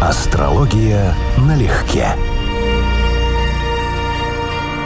Астрология налегке.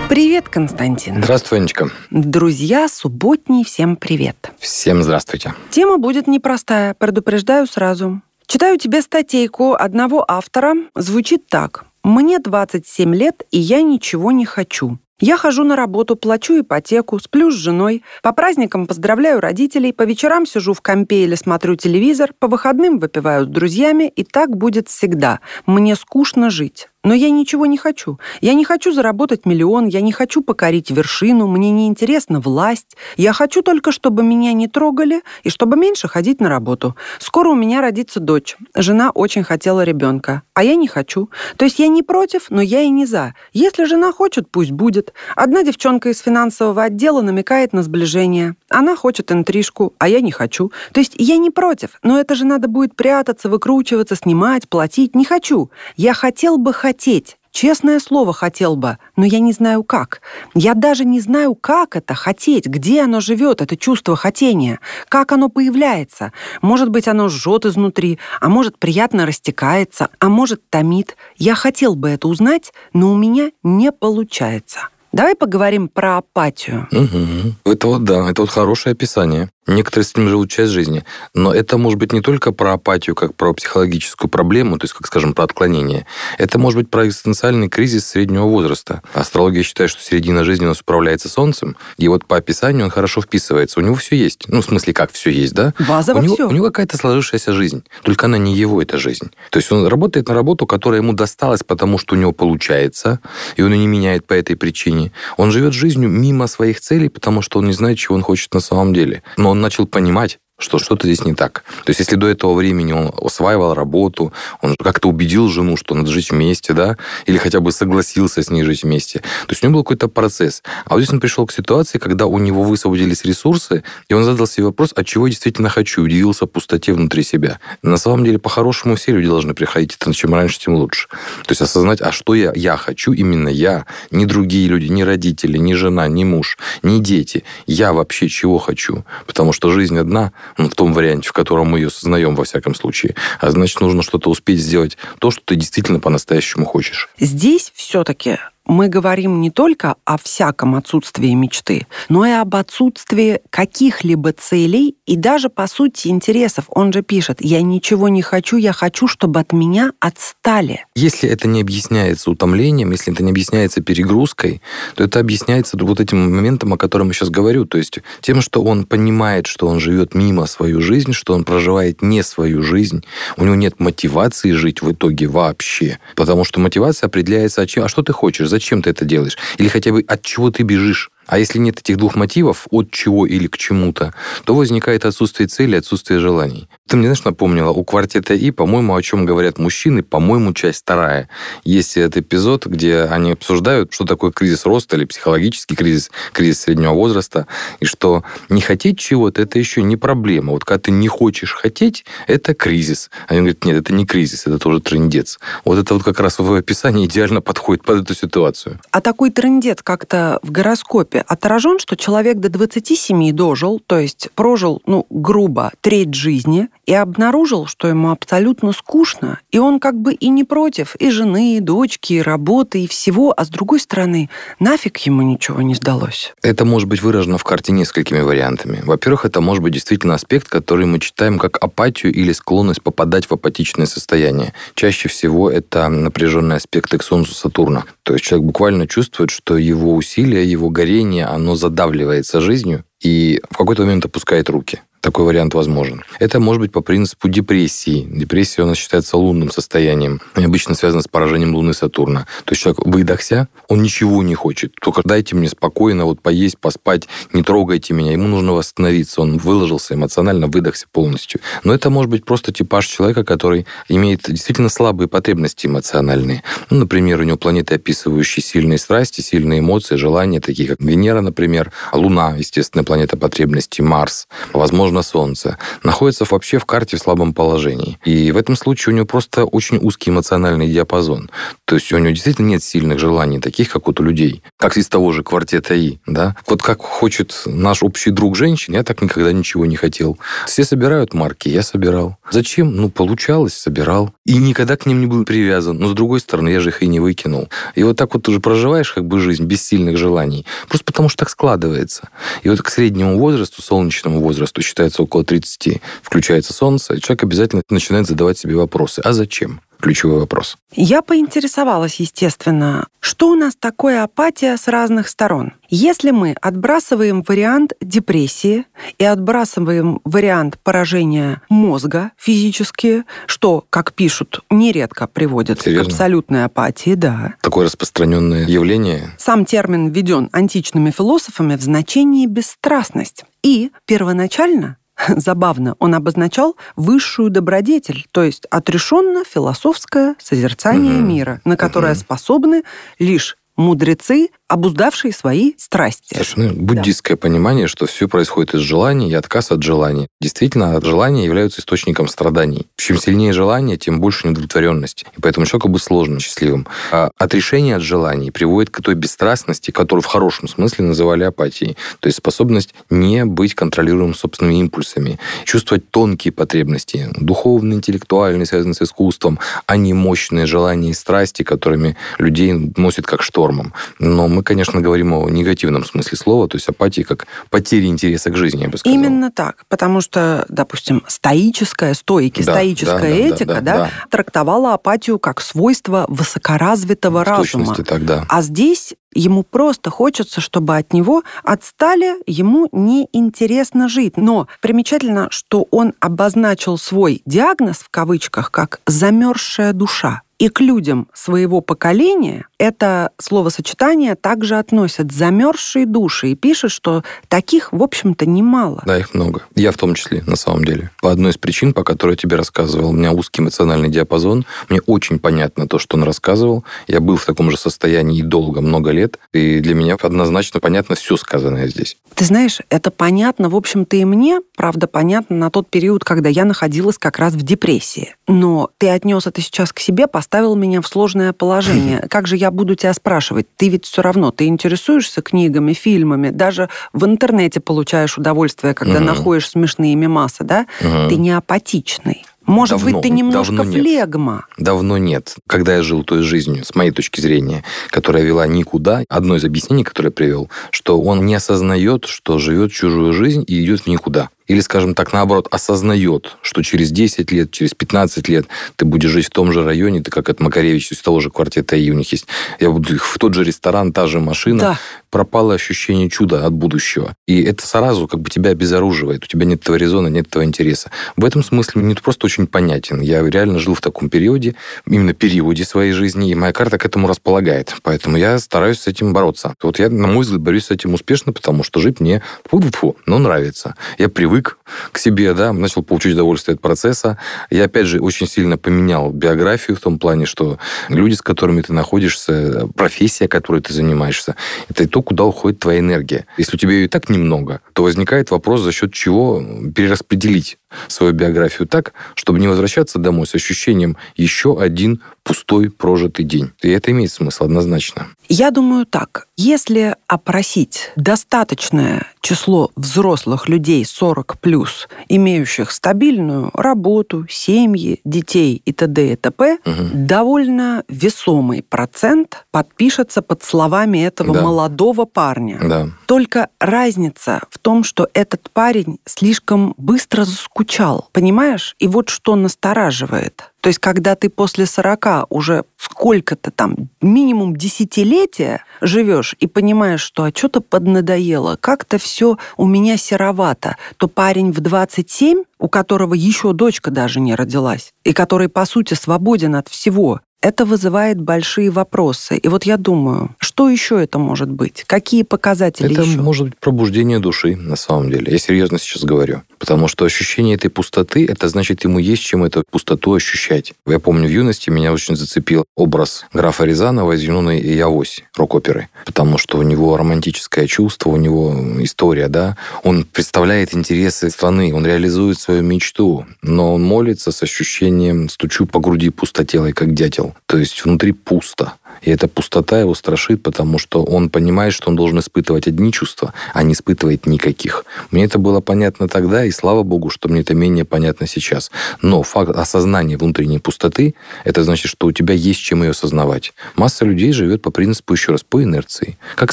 Привет, Константин. Здравствуй, Анечка. Друзья, субботний, всем привет. Всем здравствуйте. Тема будет непростая, предупреждаю сразу. Читаю тебе статейку одного автора. Звучит так. «Мне 27 лет, и я ничего не хочу. Я хожу на работу, плачу ипотеку, сплю с женой, по праздникам поздравляю родителей, по вечерам сижу в компе или смотрю телевизор, по выходным выпиваю с друзьями, и так будет всегда. Мне скучно жить. Но я ничего не хочу. Я не хочу заработать миллион, я не хочу покорить вершину, мне не интересна власть. Я хочу только, чтобы меня не трогали и чтобы меньше ходить на работу. Скоро у меня родится дочь. Жена очень хотела ребенка, а я не хочу. То есть я не против, но я и не за. Если жена хочет, пусть будет. Одна девчонка из финансового отдела намекает на сближение. Она хочет интрижку, а я не хочу. То есть я не против, но это же надо будет прятаться, выкручиваться, снимать, платить. Не хочу. Я хотел бы хотеть. Честное слово, хотел бы, но я не знаю как. Я даже не знаю, как это хотеть, где оно живет, это чувство хотения, как оно появляется. Может быть, оно жжет изнутри, а может, приятно растекается, а может, томит. Я хотел бы это узнать, но у меня не получается. Давай поговорим про апатию. Угу. Это вот да, это вот хорошее описание. Некоторые с ним живут часть жизни. Но это может быть не только про апатию, как про психологическую проблему, то есть, как скажем, про отклонение. Это может быть про экзистенциальный кризис среднего возраста. Астрология считает, что середина жизни у нас управляется Солнцем, и вот по описанию он хорошо вписывается. У него все есть. Ну, в смысле, как все есть, да? Базово у него, все. У него какая-то сложившаяся жизнь. Только она не его, эта жизнь. То есть он работает на работу, которая ему досталась, потому что у него получается, и он ее не меняет по этой причине. Он живет жизнью мимо своих целей, потому что он не знает, чего он хочет на самом деле. Но он начал понимать, что что-то здесь не так. То есть, если до этого времени он осваивал работу, он как-то убедил жену, что надо жить вместе, да, или хотя бы согласился с ней жить вместе, то есть у него был какой-то процесс. А вот здесь он пришел к ситуации, когда у него высвободились ресурсы, и он задал себе вопрос, от чего я действительно хочу, удивился пустоте внутри себя. На самом деле, по-хорошему, все люди должны приходить, это чем раньше, тем лучше. То есть осознать, а что я, я хочу, именно я, не другие люди, не родители, не жена, не муж, не дети. Я вообще чего хочу? Потому что жизнь одна, в том варианте, в котором мы ее сознаем во всяком случае. А значит, нужно что-то успеть сделать, то, что ты действительно по-настоящему хочешь. Здесь все-таки мы говорим не только о всяком отсутствии мечты, но и об отсутствии каких-либо целей и даже, по сути, интересов. Он же пишет, я ничего не хочу, я хочу, чтобы от меня отстали. Если это не объясняется утомлением, если это не объясняется перегрузкой, то это объясняется вот этим моментом, о котором я сейчас говорю. То есть тем, что он понимает, что он живет мимо свою жизнь, что он проживает не свою жизнь, у него нет мотивации жить в итоге вообще. Потому что мотивация определяется, а, а что ты хочешь, зачем ты это делаешь, или хотя бы от чего ты бежишь. А если нет этих двух мотивов, от чего или к чему-то, то возникает отсутствие цели, отсутствие желаний. Ты мне, знаешь, напомнила, у квартета И, по-моему, о чем говорят мужчины, по-моему, часть вторая. Есть этот эпизод, где они обсуждают, что такое кризис роста или психологический кризис, кризис среднего возраста, и что не хотеть чего-то, это еще не проблема. Вот когда ты не хочешь хотеть, это кризис. Они говорят, нет, это не кризис, это тоже трендец. Вот это вот как раз в описании идеально подходит под эту ситуацию. А такой трендец как-то в гороскопе отражен, что человек до 27 дожил, то есть прожил, ну, грубо, треть жизни, и обнаружил, что ему абсолютно скучно, и он как бы и не против и жены, и дочки, и работы, и всего, а с другой стороны, нафиг ему ничего не сдалось. Это может быть выражено в карте несколькими вариантами. Во-первых, это может быть действительно аспект, который мы читаем как апатию или склонность попадать в апатичное состояние. Чаще всего это напряженный аспект к Солнцу Сатурна. То есть человек буквально чувствует, что его усилия, его горение, оно задавливается жизнью, и в какой-то момент опускает руки такой вариант возможен. Это может быть по принципу депрессии. Депрессия у нас считается лунным состоянием. И обычно связана с поражением Луны Сатурна. То есть человек выдохся, он ничего не хочет. Только дайте мне спокойно вот поесть, поспать, не трогайте меня. Ему нужно восстановиться. Он выложился эмоционально, выдохся полностью. Но это может быть просто типаж человека, который имеет действительно слабые потребности эмоциональные. Ну, например, у него планеты, описывающие сильные страсти, сильные эмоции, желания, такие как Венера, например, Луна, естественно, планета потребностей, Марс. Возможно, нужно солнце, находится вообще в карте в слабом положении. И в этом случае у него просто очень узкий эмоциональный диапазон. То есть у него действительно нет сильных желаний, таких, как вот у людей. Как из того же квартета И. Да? Вот как хочет наш общий друг женщин, я так никогда ничего не хотел. Все собирают марки, я собирал. Зачем? Ну, получалось, собирал. И никогда к ним не был привязан. Но, с другой стороны, я же их и не выкинул. И вот так вот ты же проживаешь как бы жизнь без сильных желаний. Просто потому что так складывается. И вот к среднему возрасту, солнечному возрасту, считается около 30, включается солнце, человек обязательно начинает задавать себе вопросы. А зачем? Ключевой вопрос. Я поинтересовалась, естественно, что у нас такое апатия с разных сторон. Если мы отбрасываем вариант депрессии и отбрасываем вариант поражения мозга физически, что, как пишут, нередко приводит Серьезно? к абсолютной апатии, да. Такое распространенное явление. Сам термин введен античными философами в значении бесстрастность. И первоначально забавно, он обозначал высшую добродетель, то есть отрешенно философское созерцание угу. мира, на которое угу. способны лишь мудрецы, обуздавшие свои страсти. Совершенно буддистское да. понимание, что все происходит из желаний и отказ от желаний. Действительно, желания являются источником страданий. Чем сильнее желание, тем больше неудовлетворенности. И поэтому человеку быть сложным, счастливым. А отрешение от желаний приводит к той бесстрастности, которую в хорошем смысле называли апатией. То есть способность не быть контролируемым собственными импульсами, чувствовать тонкие потребности, духовные, интеллектуальные, связанные с искусством, а не мощные желания и страсти, которыми людей носит как штормом. Но мы конечно, говорим о негативном смысле слова, то есть апатии как потери интереса к жизни, я бы сказал. Именно так, потому что, допустим, стоическая, стойки, да, стоическая да, этика да, да, да, да, трактовала апатию как свойство высокоразвитого В разума. Тогда. А здесь Ему просто хочется, чтобы от него отстали, ему неинтересно жить. Но примечательно, что он обозначил свой диагноз в кавычках как «замерзшая душа». И к людям своего поколения это словосочетание также относят замерзшие души и пишет, что таких, в общем-то, немало. Да, их много. Я в том числе, на самом деле. По одной из причин, по которой я тебе рассказывал, у меня узкий эмоциональный диапазон. Мне очень понятно то, что он рассказывал. Я был в таком же состоянии и долго, много лет. И для меня однозначно понятно все сказанное здесь. Ты знаешь, это понятно, в общем-то, и мне, правда, понятно на тот период, когда я находилась как раз в депрессии. Но ты отнес это сейчас к себе, поставил меня в сложное положение. Как же я буду тебя спрашивать? Ты ведь все равно, ты интересуешься книгами, фильмами, даже в интернете получаешь удовольствие, когда угу. находишь смешные мемасы, да? Угу. Ты не апатичный. Может давно, быть, ты немножко давно флегма. Нет. Давно нет. Когда я жил той жизнью, с моей точки зрения, которая вела никуда, одно из объяснений, которое я привел, что он не осознает, что живет чужую жизнь и идет в никуда или, скажем так, наоборот, осознает, что через 10 лет, через 15 лет ты будешь жить в том же районе, ты как от Макаревич, из того же квартета И у них есть. Я буду в тот же ресторан, та же машина. Да. Пропало ощущение чуда от будущего. И это сразу как бы тебя обезоруживает. У тебя нет этого резона, нет этого интереса. В этом смысле мне это просто очень понятен. Я реально жил в таком периоде, именно периоде своей жизни, и моя карта к этому располагает. Поэтому я стараюсь с этим бороться. Вот я, на мой взгляд, борюсь с этим успешно, потому что жить мне фу -фу но нравится. Я привык привык к себе, да, начал получить удовольствие от процесса. Я, опять же, очень сильно поменял биографию в том плане, что люди, с которыми ты находишься, профессия, которой ты занимаешься, это то, куда уходит твоя энергия. Если у тебя ее и так немного, то возникает вопрос, за счет чего перераспределить свою биографию так, чтобы не возвращаться домой с ощущением еще один пустой прожитый день. И это имеет смысл однозначно. Я думаю так. Если опросить достаточное число взрослых людей 40 плюс, имеющих стабильную работу, семьи, детей и т.д. и т.п., угу. довольно весомый процент подпишется под словами этого да. молодого парня. Да. Только разница в том, что этот парень слишком быстро заскучал, понимаешь? И вот что настораживает. То есть, когда ты после 40 уже сколько-то там, минимум десятилетия живешь и понимаешь, что а что-то поднадоело, как-то все у меня серовато, то парень в 27, у которого еще дочка даже не родилась, и который, по сути, свободен от всего, это вызывает большие вопросы. И вот я думаю, что еще это может быть? Какие показатели это еще? может быть пробуждение души, на самом деле. Я серьезно сейчас говорю. Потому что ощущение этой пустоты, это значит, ему есть чем эту пустоту ощущать. Я помню, в юности меня очень зацепил образ графа Рязанова из «Юноны и Явось» рок-оперы. Потому что у него романтическое чувство, у него история, да. Он представляет интересы страны, он реализует свою мечту, но он молится с ощущением «стучу по груди пустотелой, как дятел». То есть внутри пусто. И эта пустота его страшит, потому что он понимает, что он должен испытывать одни чувства, а не испытывает никаких. Мне это было понятно тогда, и слава богу, что мне это менее понятно сейчас. Но факт осознания внутренней пустоты, это значит, что у тебя есть чем ее осознавать. Масса людей живет по принципу, еще раз, по инерции, как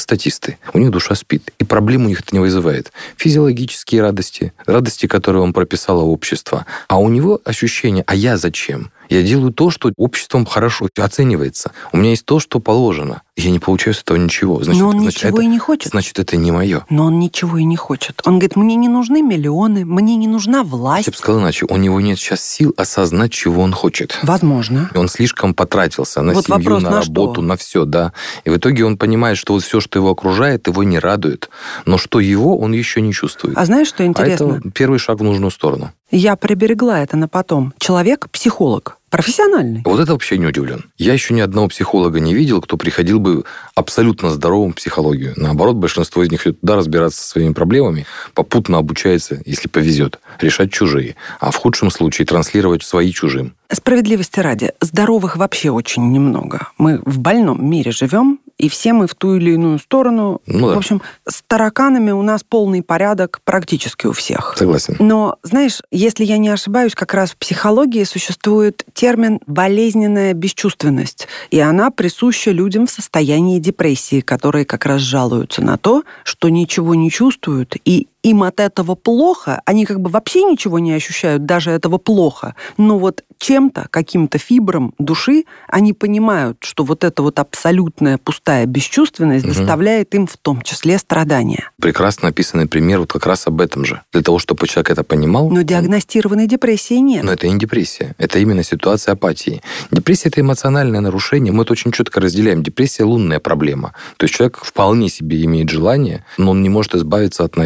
статисты. У них душа спит, и проблем у них это не вызывает. Физиологические радости, радости, которые он прописало общество. А у него ощущение, а я зачем? Я делаю то, что обществом хорошо оценивается. У меня есть то, что положено. Я не получаю с этого ничего. Значит, Но он значит, ничего это, и не хочет. Значит, это не мое. Но он ничего и не хочет. Он говорит, мне не нужны миллионы, мне не нужна власть. Я бы сказал иначе, у него нет сейчас сил осознать, чего он хочет. Возможно. Он слишком потратился на вот семью, вопрос, на, на работу, что? на все, да. И в итоге он понимает, что вот все, что его окружает, его не радует. Но что его, он еще не чувствует. А знаешь, что интересно? А это первый шаг в нужную сторону. Я приберегла это на потом. Человек – психолог. Профессиональный. Вот это вообще не удивлен. Я еще ни одного психолога не видел, кто приходил бы абсолютно здоровым в психологию. Наоборот, большинство из них идет туда разбираться со своими проблемами, попутно обучается, если повезет, решать чужие, а в худшем случае транслировать свои чужим. Справедливости ради, здоровых вообще очень немного. Мы в больном мире живем, и все мы в ту или иную сторону. Ну, да. В общем, с тараканами у нас полный порядок практически у всех. Согласен. Но, знаешь, если я не ошибаюсь, как раз в психологии существует термин «болезненная бесчувственность», и она присуща людям в состоянии депрессии, которые как раз жалуются на то, что ничего не чувствуют, и им от этого плохо, они как бы вообще ничего не ощущают, даже этого плохо, но вот чем-то, каким-то фибром души они понимают, что вот эта вот абсолютная пустая бесчувственность угу. доставляет им в том числе страдания. Прекрасно описанный пример вот как раз об этом же. Для того, чтобы человек это понимал. Но диагностированной депрессии нет. Но это не депрессия. Это именно ситуация апатии. Депрессия – это эмоциональное нарушение. Мы это очень четко разделяем. Депрессия – лунная проблема. То есть человек вполне себе имеет желание, но он не может избавиться от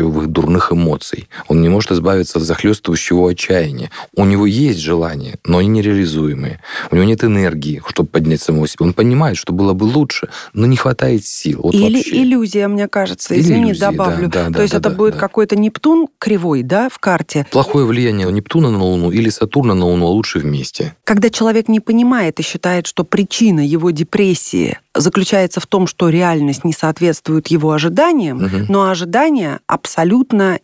навязчивых дурных эмоций. Он не может избавиться от захлестывающего отчаяния. У него есть желания, но они нереализуемые. У него нет энергии, чтобы поднять самого себя. Он понимает, что было бы лучше, но не хватает сил. Вот Или вообще. иллюзия, мне кажется. Извини, иллюзии, добавлю. да, да, То есть да, это да, будет да. какой-то Нептун кривой, да, в карте. Плохое влияние Нептуна на Луну или Сатурна на Луну, а лучше вместе. Когда человек не понимает и считает, что причина его депрессии заключается в том, что реальность не соответствует его ожиданиям, Мгм. но ожидания абсолютно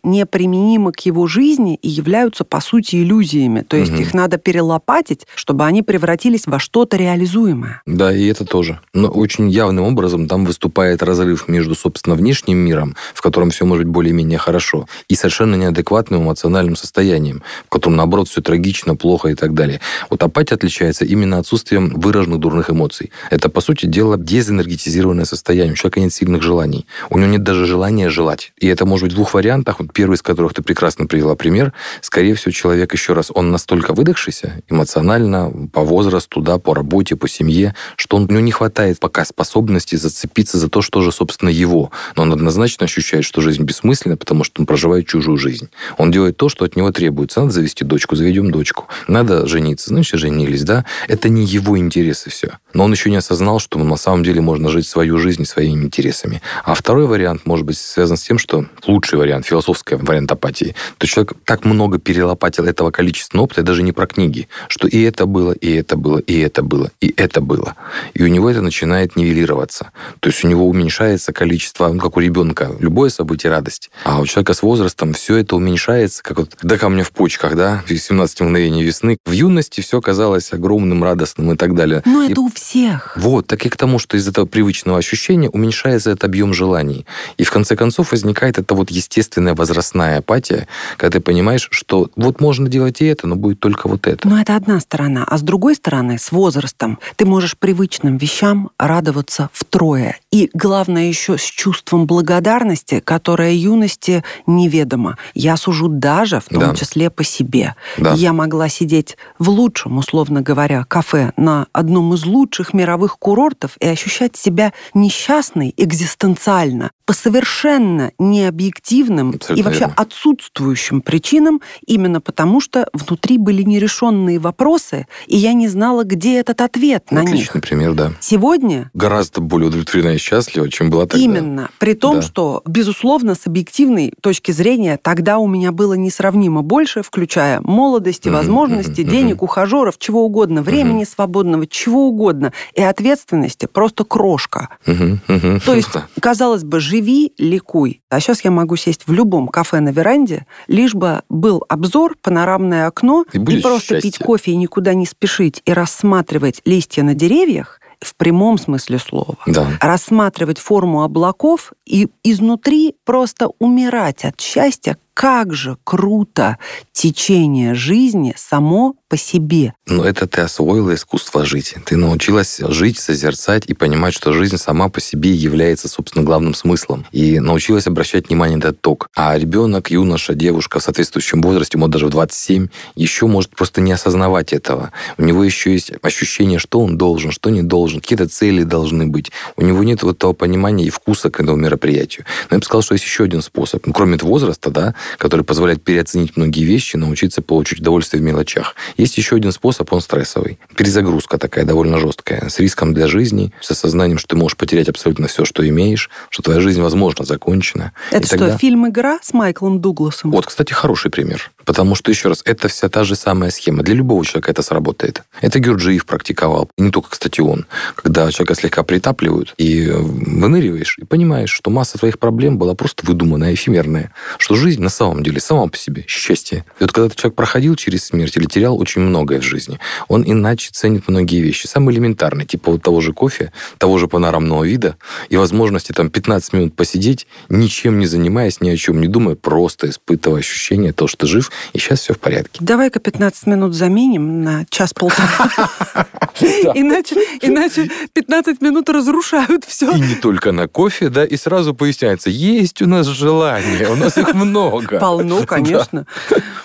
неприменимы к его жизни и являются, по сути, иллюзиями. То есть Мгм. их надо перелопатить, чтобы они превратились во что-то реализуемое. Да, и это тоже. Но очень явным образом там выступает разрыв между, собственно, внешним миром, в котором все может быть более-менее хорошо, и совершенно неадекватным эмоциональным состоянием, в котором, наоборот, все трагично, плохо и так далее. Вот апатия отличается именно отсутствием выраженных дурных эмоций. Это, по сути дела, дезэнергетизированное состояние. У человека нет сильных желаний. У него нет даже желания желать. И это может быть двух вариантах. Вот первый из которых ты прекрасно привела пример. Скорее всего, человек, еще раз, он настолько выдохшийся эмоционально, по возрасту, да, по работе, по семье, что он, у него не хватает пока способности зацепиться за то, что же, собственно, его. Но он однозначно ощущает, что жизнь бессмысленна, потому что он проживает чужую жизнь. Он делает то, что от него требуется. Надо завести дочку, заведем дочку. Надо жениться, значит, женились, да. Это не его интересы все. Но он еще не осознал, что на самом деле можно жить свою жизнь своими интересами. А второй вариант может быть связан с тем, что лучший вариант, философский вариант апатии, то человек так много перелопатил этого количественного опыта, даже не про книги, что и это было, и это было, и это было, и это было. И у него это начинает нивелироваться. То есть у него уменьшается количество, ну, как у ребенка, любое событие радость. А у человека с возрастом все это уменьшается, как вот до камня в почках, да, в 17 мгновений весны. В юности все казалось огромным, радостным и так далее. Но И это у всех. вот, так и к тому, что из этого привычного ощущения уменьшается этот объем желаний. И в конце концов возникает эта вот естественная возрастная апатия, когда ты понимаешь, что вот можно делать и это, но будет только вот это. Но это одна сторона. А с другой стороны, с возрастом, ты можешь привычным вещам радоваться втрое. И главное еще с чувством благодарности, которое юности неведомо. Я сужу даже, в том Да. числе по себе. Да. Я могла сидеть в лучшем, условно говоря, кафе на одном из лучших мировых курортов и и ощущать себя несчастной экзистенциально по совершенно необъективным Абсолютно и вообще верно. отсутствующим причинам, именно потому что внутри были нерешенные вопросы, и я не знала, где этот ответ на них. Отличный пример, да. Сегодня Гораздо более удовлетворена и счастлива, чем была тогда. Именно. При том, Да. что, безусловно, с объективной точки зрения, тогда у меня было несравнимо больше, включая молодости, Мгм, возможности, мгм, денег, ухажеров, чего угодно, времени свободного, чего угодно, и ответственности просто крошка. Мгм. То есть, казалось бы, живи, ликуй. А сейчас я могу сесть в любом кафе на веранде, лишь бы был обзор, панорамное окно, И и, просто счастье. пить кофе и никуда не спешить, и рассматривать листья на деревьях в прямом смысле слова Да. рассматривать форму облаков и изнутри просто умирать от счастья, как же круто течение жизни само по себе. Но это ты освоила искусство жить. Ты научилась жить, созерцать и понимать, что жизнь сама по себе является, собственно, главным смыслом. И научилась обращать внимание на ток. А ребенок, юноша, девушка в соответствующем возрасте, может, даже в 27, еще может просто не осознавать этого. У него еще есть ощущение, что он должен, что не должен, какие-то цели должны быть. У него нет вот того понимания и вкуса к этому мероприятию. Но я бы сказал, что есть еще один способ. Ну, кроме возраста, да, который позволяет переоценить многие вещи, научиться получить удовольствие в мелочах. Есть еще один способ, он стрессовый. Перезагрузка такая довольно жесткая, с риском для жизни, с осознанием, что ты можешь потерять абсолютно все, что имеешь, что твоя жизнь, возможно, закончена. Это И что, тогда- фильм «Игра» с Майклом Дугласом? Вот, кстати, хороший пример. Потому что, еще раз, это вся та же самая схема. Для любого человека это сработает. Это Гюрджиев практиковал. И не только, кстати, он. Когда человека слегка притапливают, и выныриваешь, и понимаешь, что масса твоих проблем была просто выдуманная, эфемерная. Что жизнь на самом деле сама по себе счастье. И вот когда человек проходил через смерть или терял очень многое в жизни, он иначе ценит многие вещи. Самые элементарные, типа вот того же кофе, того же панорамного вида и возможности там 15 минут посидеть, ничем не занимаясь, ни о чем не думая, просто испытывая ощущение того, что ты жив, и сейчас все в порядке. Давай-ка 15 минут заменим на час-полтора. Иначе, иначе 15 минут разрушают все. И не только на кофе, да, и сразу поясняется, есть у нас желание, у нас их много. Полно, конечно.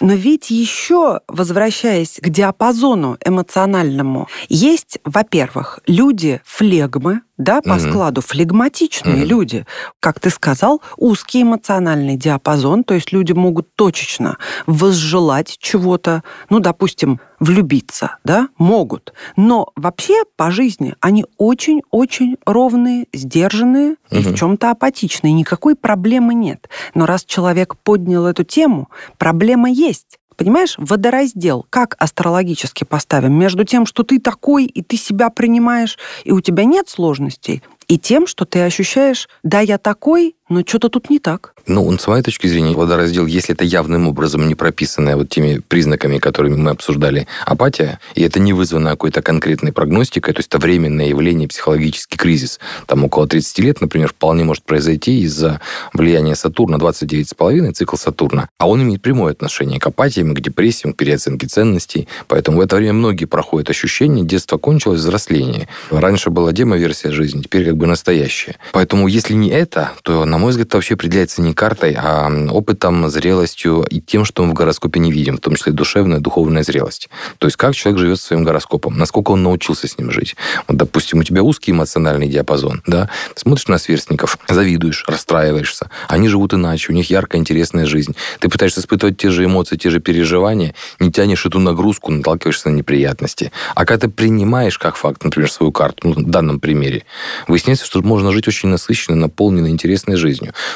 Но ведь еще, возвращаясь к диапазону эмоциональному, есть, во-первых, люди флегмы, да, по Мгм. складу флегматичные Мгм. люди. Как ты сказал, узкий эмоциональный диапазон, то есть люди могут точечно возжелать чего-то, ну, допустим, влюбиться, да, могут. Но вообще по жизни они очень-очень ровные, сдержанные и в чем-то апатичные. Никакой проблемы нет. Но раз человек поднял эту тему, проблема есть. Понимаешь, водораздел, как астрологически поставим, между тем, что ты такой, и ты себя принимаешь, и у тебя нет сложностей, и тем, что ты ощущаешь, да, я такой, но что-то тут не так. Ну, с моей точки зрения, водораздел, если это явным образом не прописанная вот теми признаками, которыми мы обсуждали, апатия, и это не вызвано какой-то конкретной прогностикой, то есть это временное явление, психологический кризис, там около 30 лет, например, вполне может произойти из-за влияния Сатурна, 29,5 цикл Сатурна, а он имеет прямое отношение к апатиям, к депрессиям, к переоценке ценностей, поэтому в это время многие проходят ощущение, детство кончилось, взросление. Раньше была демо-версия жизни, теперь как бы настоящая. Поэтому если не это, то, на мой взгляд, это вообще определяется не картой, а опытом, зрелостью и тем, что мы в гороскопе не видим, в том числе душевная, духовная зрелость. То есть как человек живет своим гороскопом, насколько он научился с ним жить. Вот, допустим, у тебя узкий эмоциональный диапазон, да, смотришь на сверстников, завидуешь, расстраиваешься. Они живут иначе, у них яркая, интересная жизнь. Ты пытаешься испытывать те же эмоции, те же переживания, не тянешь эту нагрузку, наталкиваешься на неприятности. А когда ты принимаешь как факт, например, свою карту, ну, в данном примере, выясняется, что можно жить очень насыщенной, наполненной, интересной жизнью.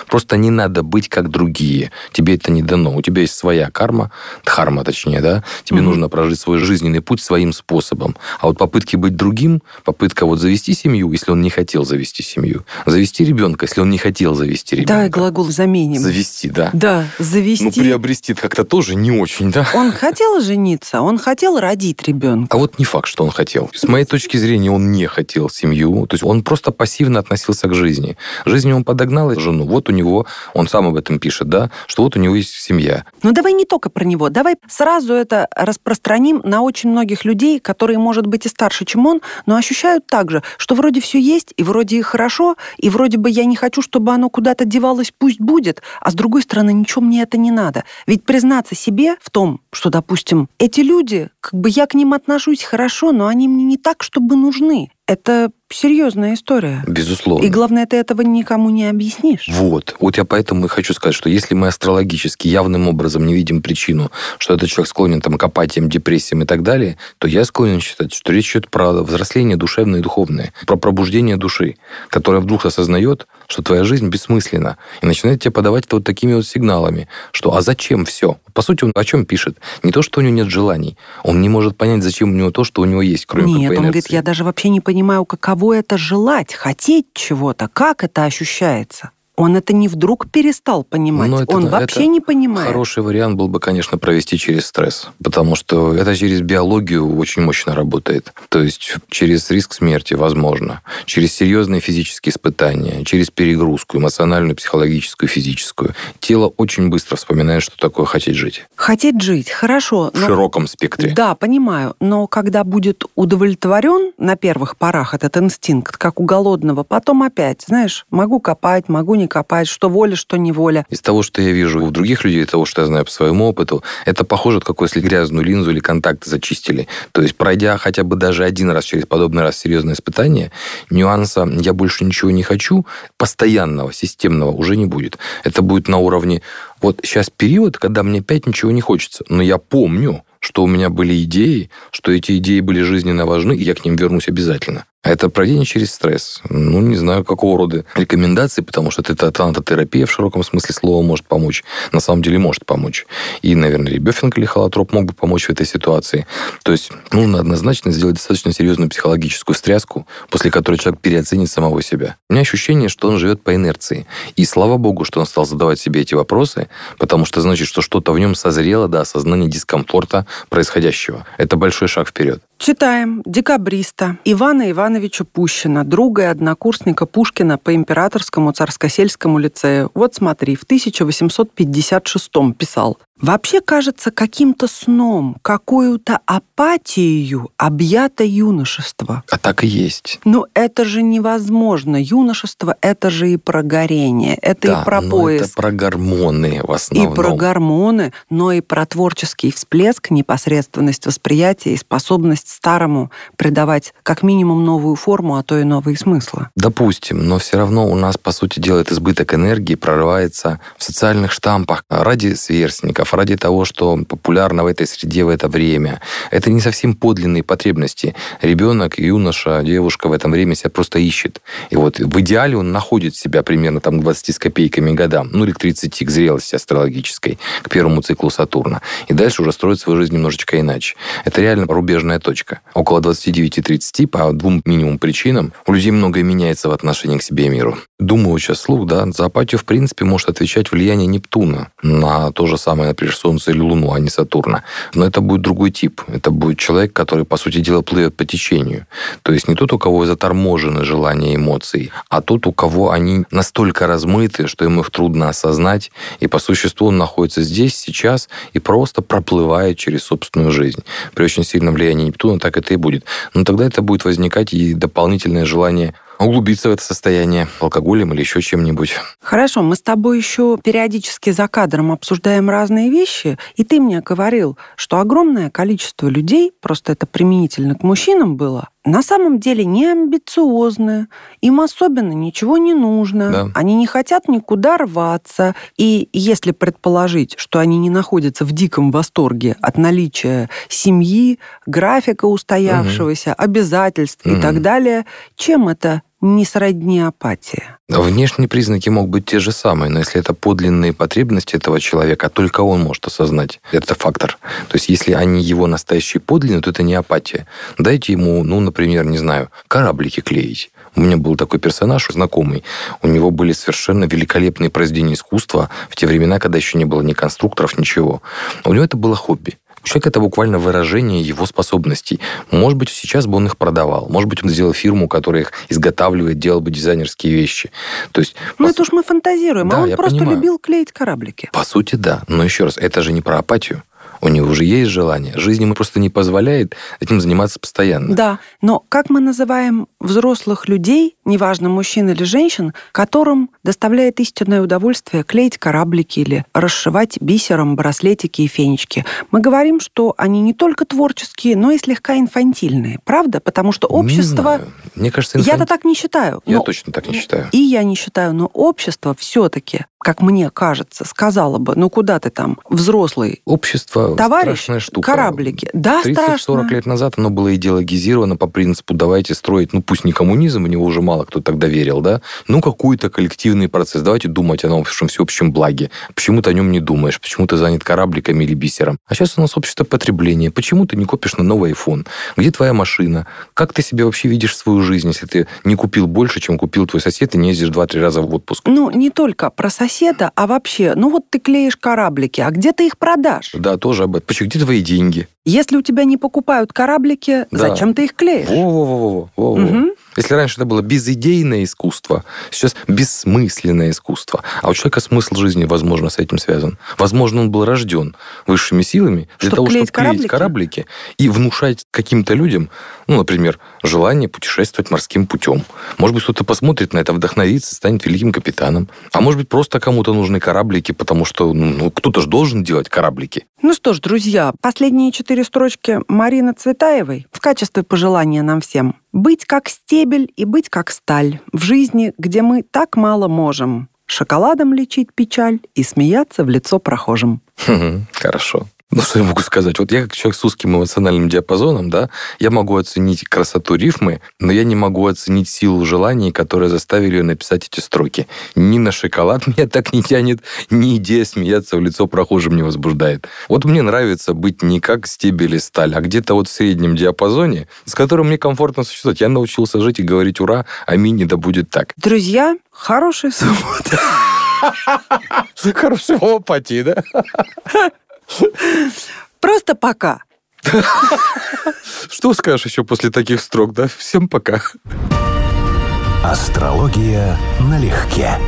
Просто не надо быть как другие. Тебе это не дано. У тебя есть своя карма, дхарма точнее, да? Тебе Мгм. нужно прожить свой жизненный путь своим способом. А вот попытки быть другим, попытка вот завести семью, если он не хотел завести семью, завести ребенка, если он не хотел завести ребенка. Давай глагол заменим. Завести, да. Да, завести. Ну, приобрести как-то тоже не очень, да? Он хотел жениться, он хотел родить ребенка. А вот не факт, что он хотел. С моей точки зрения, он не хотел семью. То есть он просто пассивно относился к жизни. Жизнь ему подогнала жену. Вот у него, он сам об этом пишет, да, что вот у него есть семья. Но давай не только про него, давай сразу это распространим на очень многих людей, которые, может быть, и старше, чем он, но ощущают также, что вроде все есть, и вроде и хорошо, и вроде бы я не хочу, чтобы оно куда-то девалось, пусть будет, а с другой стороны, ничего мне это не надо. Ведь признаться себе в том, что, допустим, эти люди как бы я к ним отношусь хорошо, но они мне не так, чтобы нужны. Это серьезная история. Безусловно. И главное, ты этого никому не объяснишь. Вот. Вот я поэтому и хочу сказать, что если мы астрологически явным образом не видим причину, что этот человек склонен там, к апатиям, депрессиям и так далее, то я склонен считать, что речь идет про взросление душевное и духовное, про пробуждение души, которая вдруг осознает, что твоя жизнь бессмысленна, и начинает тебе подавать это вот такими вот сигналами, что а зачем все? По сути, он о чем пишет? Не то, что у него нет желаний, он не может понять, зачем у него то, что у него есть, кроме Нет, как он говорит, я даже вообще не понимаю, каково это желать, хотеть чего-то, как это ощущается. Он это не вдруг перестал понимать. Но это- он это вообще не понимает. Хороший вариант был бы, конечно, провести через стресс, потому что это через биологию очень мощно работает. То есть через риск смерти, возможно, через серьезные физические испытания, через перегрузку, эмоциональную, психологическую, физическую. Тело очень быстро вспоминает, что такое хотеть жить. Хотеть жить, хорошо. В но- широком спектре. Да, понимаю. Но когда будет удовлетворен на первых порах этот инстинкт, как у голодного, потом опять, знаешь, могу копать, могу не копать, что воля, что неволя. Из того, что я вижу у других людей, того, что я знаю по своему опыту, это похоже, как если грязную линзу или контакты зачистили. То есть, пройдя хотя бы даже один раз через подобный раз серьезное испытание, нюанса «я больше ничего не хочу» постоянного, системного уже не будет. Это будет на уровне вот сейчас период, когда мне опять ничего не хочется, но я помню, что у меня были идеи, что эти идеи были жизненно важны, и я к ним вернусь обязательно. А это пройдение через стресс. Ну, не знаю, какого рода рекомендации, потому что это танатотерапия в широком смысле слова может помочь. На самом деле может помочь. И, наверное, или Бёфинг, или холотроп мог бы помочь в этой ситуации. То есть нужно однозначно сделать достаточно серьезную психологическую встряску, после которой человек переоценит самого себя. У меня ощущение, что он живет по инерции. И слава богу, что он стал задавать себе эти вопросы, потому что значит, что что-то в нем созрело до осознания дискомфорта происходящего. Это большой шаг вперед. Читаем «Декабриста» Ивана Ивановича Пущина, друга и однокурсника Пушкина по Императорскому царскосельскому лицею. Вот смотри, в 1856 писал. Вообще кажется каким-то сном, какую-то апатию объято юношество. А так и есть. Но это же невозможно. Юношество — это же и про горение, это да, и про но поиск. это про гормоны в И основном. про гормоны, но и про творческий всплеск, непосредственность восприятия и способность старому придавать как минимум новую форму, а то и новые смыслы. Допустим, но все равно у нас, по сути дела, этот избыток энергии прорывается в социальных штампах ради сверстников, ради того, что популярно в этой среде в это время. Это не совсем подлинные потребности. Ребенок, юноша, девушка в это время себя просто ищет. И вот в идеале он находит себя примерно там к 20 с копейками годам, ну или к 30, к зрелости астрологической, к первому циклу Сатурна. И дальше уже строит свою жизнь немножечко иначе. Это реально рубежная точка. Около 29-30 по двум минимум причинам у людей многое меняется в отношении к себе и миру. Думаю сейчас слух, да, за апатию в принципе может отвечать влияние Нептуна на то же самое, например, Солнце или Луну, а не Сатурна. Но это будет другой тип. Это будет человек, который, по сути дела, плывет по течению. То есть не тот, у кого заторможены желания и эмоции, а тот, у кого они настолько размыты, что ему их трудно осознать, и по существу он находится здесь, сейчас, и просто проплывает через собственную жизнь. При очень сильном влиянии Нептуна так это и будет. Но тогда это будет возникать и дополнительное желание углубиться в это состояние алкоголем или еще чем-нибудь. Хорошо, мы с тобой еще периодически за кадром обсуждаем разные вещи, и ты мне говорил, что огромное количество людей, просто это применительно к мужчинам было, на самом деле не амбициозны, им особенно ничего не нужно, Да. они не хотят никуда рваться, и если предположить, что они не находятся в диком восторге от наличия семьи, графика устоявшегося, обязательств и Мгм. так далее, чем это не сродни апатии? Внешние признаки могут быть те же самые, но если это подлинные потребности этого человека, только он может осознать этот фактор. То есть если они его настоящие подлинные, то это не апатия. Дайте ему, ну, например, не знаю, кораблики клеить. У меня был такой персонаж, знакомый. У него были совершенно великолепные произведения искусства в те времена, когда еще не было ни конструкторов, ничего. У него это было хобби. У человека это буквально выражение его способностей. Может быть, сейчас бы он их продавал. Может быть, он сделал фирму, которая их изготавливает, делал бы дизайнерские вещи. То есть, Ну, по, это уж мы фантазируем, Да, а он просто понимаю. любил клеить кораблики. по сути, да. Но еще раз, это же не про апатию. У него уже есть желание. Жизнь ему просто не позволяет этим заниматься постоянно. Да, но как мы называем взрослых людей, неважно, мужчин или женщин, которым доставляет истинное удовольствие клеить кораблики или расшивать бисером браслетики и фенечки. Мы говорим, что они не только творческие, но и слегка инфантильные. Правда? Потому что общество... Мне кажется, инфант... Я-то так не считаю. Я но... точно так не считаю. И я не считаю, но общество все-таки как мне кажется, сказала бы, ну куда ты там, взрослый Общество товарищ, страшная штука. кораблики. Да, 30-40 лет назад оно было идеологизировано по принципу давайте строить, ну пусть не коммунизм, в него уже мало кто тогда верил, да, ну какой-то коллективный процесс, давайте думать о нашем всеобщем благе. Почему ты о нем не думаешь, почему ты занят корабликами или бисером. А сейчас у нас общество потребления. Почему ты не копишь на новый iPhone? Где твоя машина? Как ты себе вообще видишь свою жизнь, если ты не купил больше, чем купил твой сосед и не ездишь 2-3 раза в отпуск? Ну, не только про соседа, а вообще, ну вот ты клеишь кораблики, а где ты их продашь? Да, тоже об этом. Почему? Где твои деньги? Если у тебя не покупают кораблики, да. зачем ты их клеишь? Во-во-во. Угу. Если раньше это было безидейное искусство, сейчас бессмысленное искусство. А у человека смысл жизни, возможно, с этим связан. Возможно, он был рожден высшими силами для чтобы того, клеить чтобы клеить кораблики? кораблики и внушать каким-то людям, ну, например, желание путешествовать морским путем. Может быть, кто-то посмотрит на это, вдохновится, станет великим капитаном. А может быть, просто кому-то нужны кораблики, потому что ну, ну кто-то же должен делать кораблики. Ну что ж, друзья, последние четыре строчки Марины Цветаевой в качестве пожелания нам всем. Быть как стебель и быть как сталь в жизни, где мы так мало можем. Шоколадом лечить печаль и смеяться в лицо прохожим. Хорошо. Ну, что я могу сказать? Вот я как человек с узким эмоциональным диапазоном, да, я могу оценить красоту рифмы, но я не могу оценить силу желаний, которые заставили ее написать эти строки. Ни на шоколад меня так не тянет, ни идея смеяться в лицо прохожим не возбуждает. Вот мне нравится быть не как стебель и сталь, а где-то вот в среднем диапазоне, с которым мне комфортно существовать. Я научился жить и говорить «Ура! Аминь, да будет так». Друзья, хорошей субботы. Хорошего пати, да? Просто пока. Что скажешь еще после таких строк, да? Всем пока. Астрология налегке.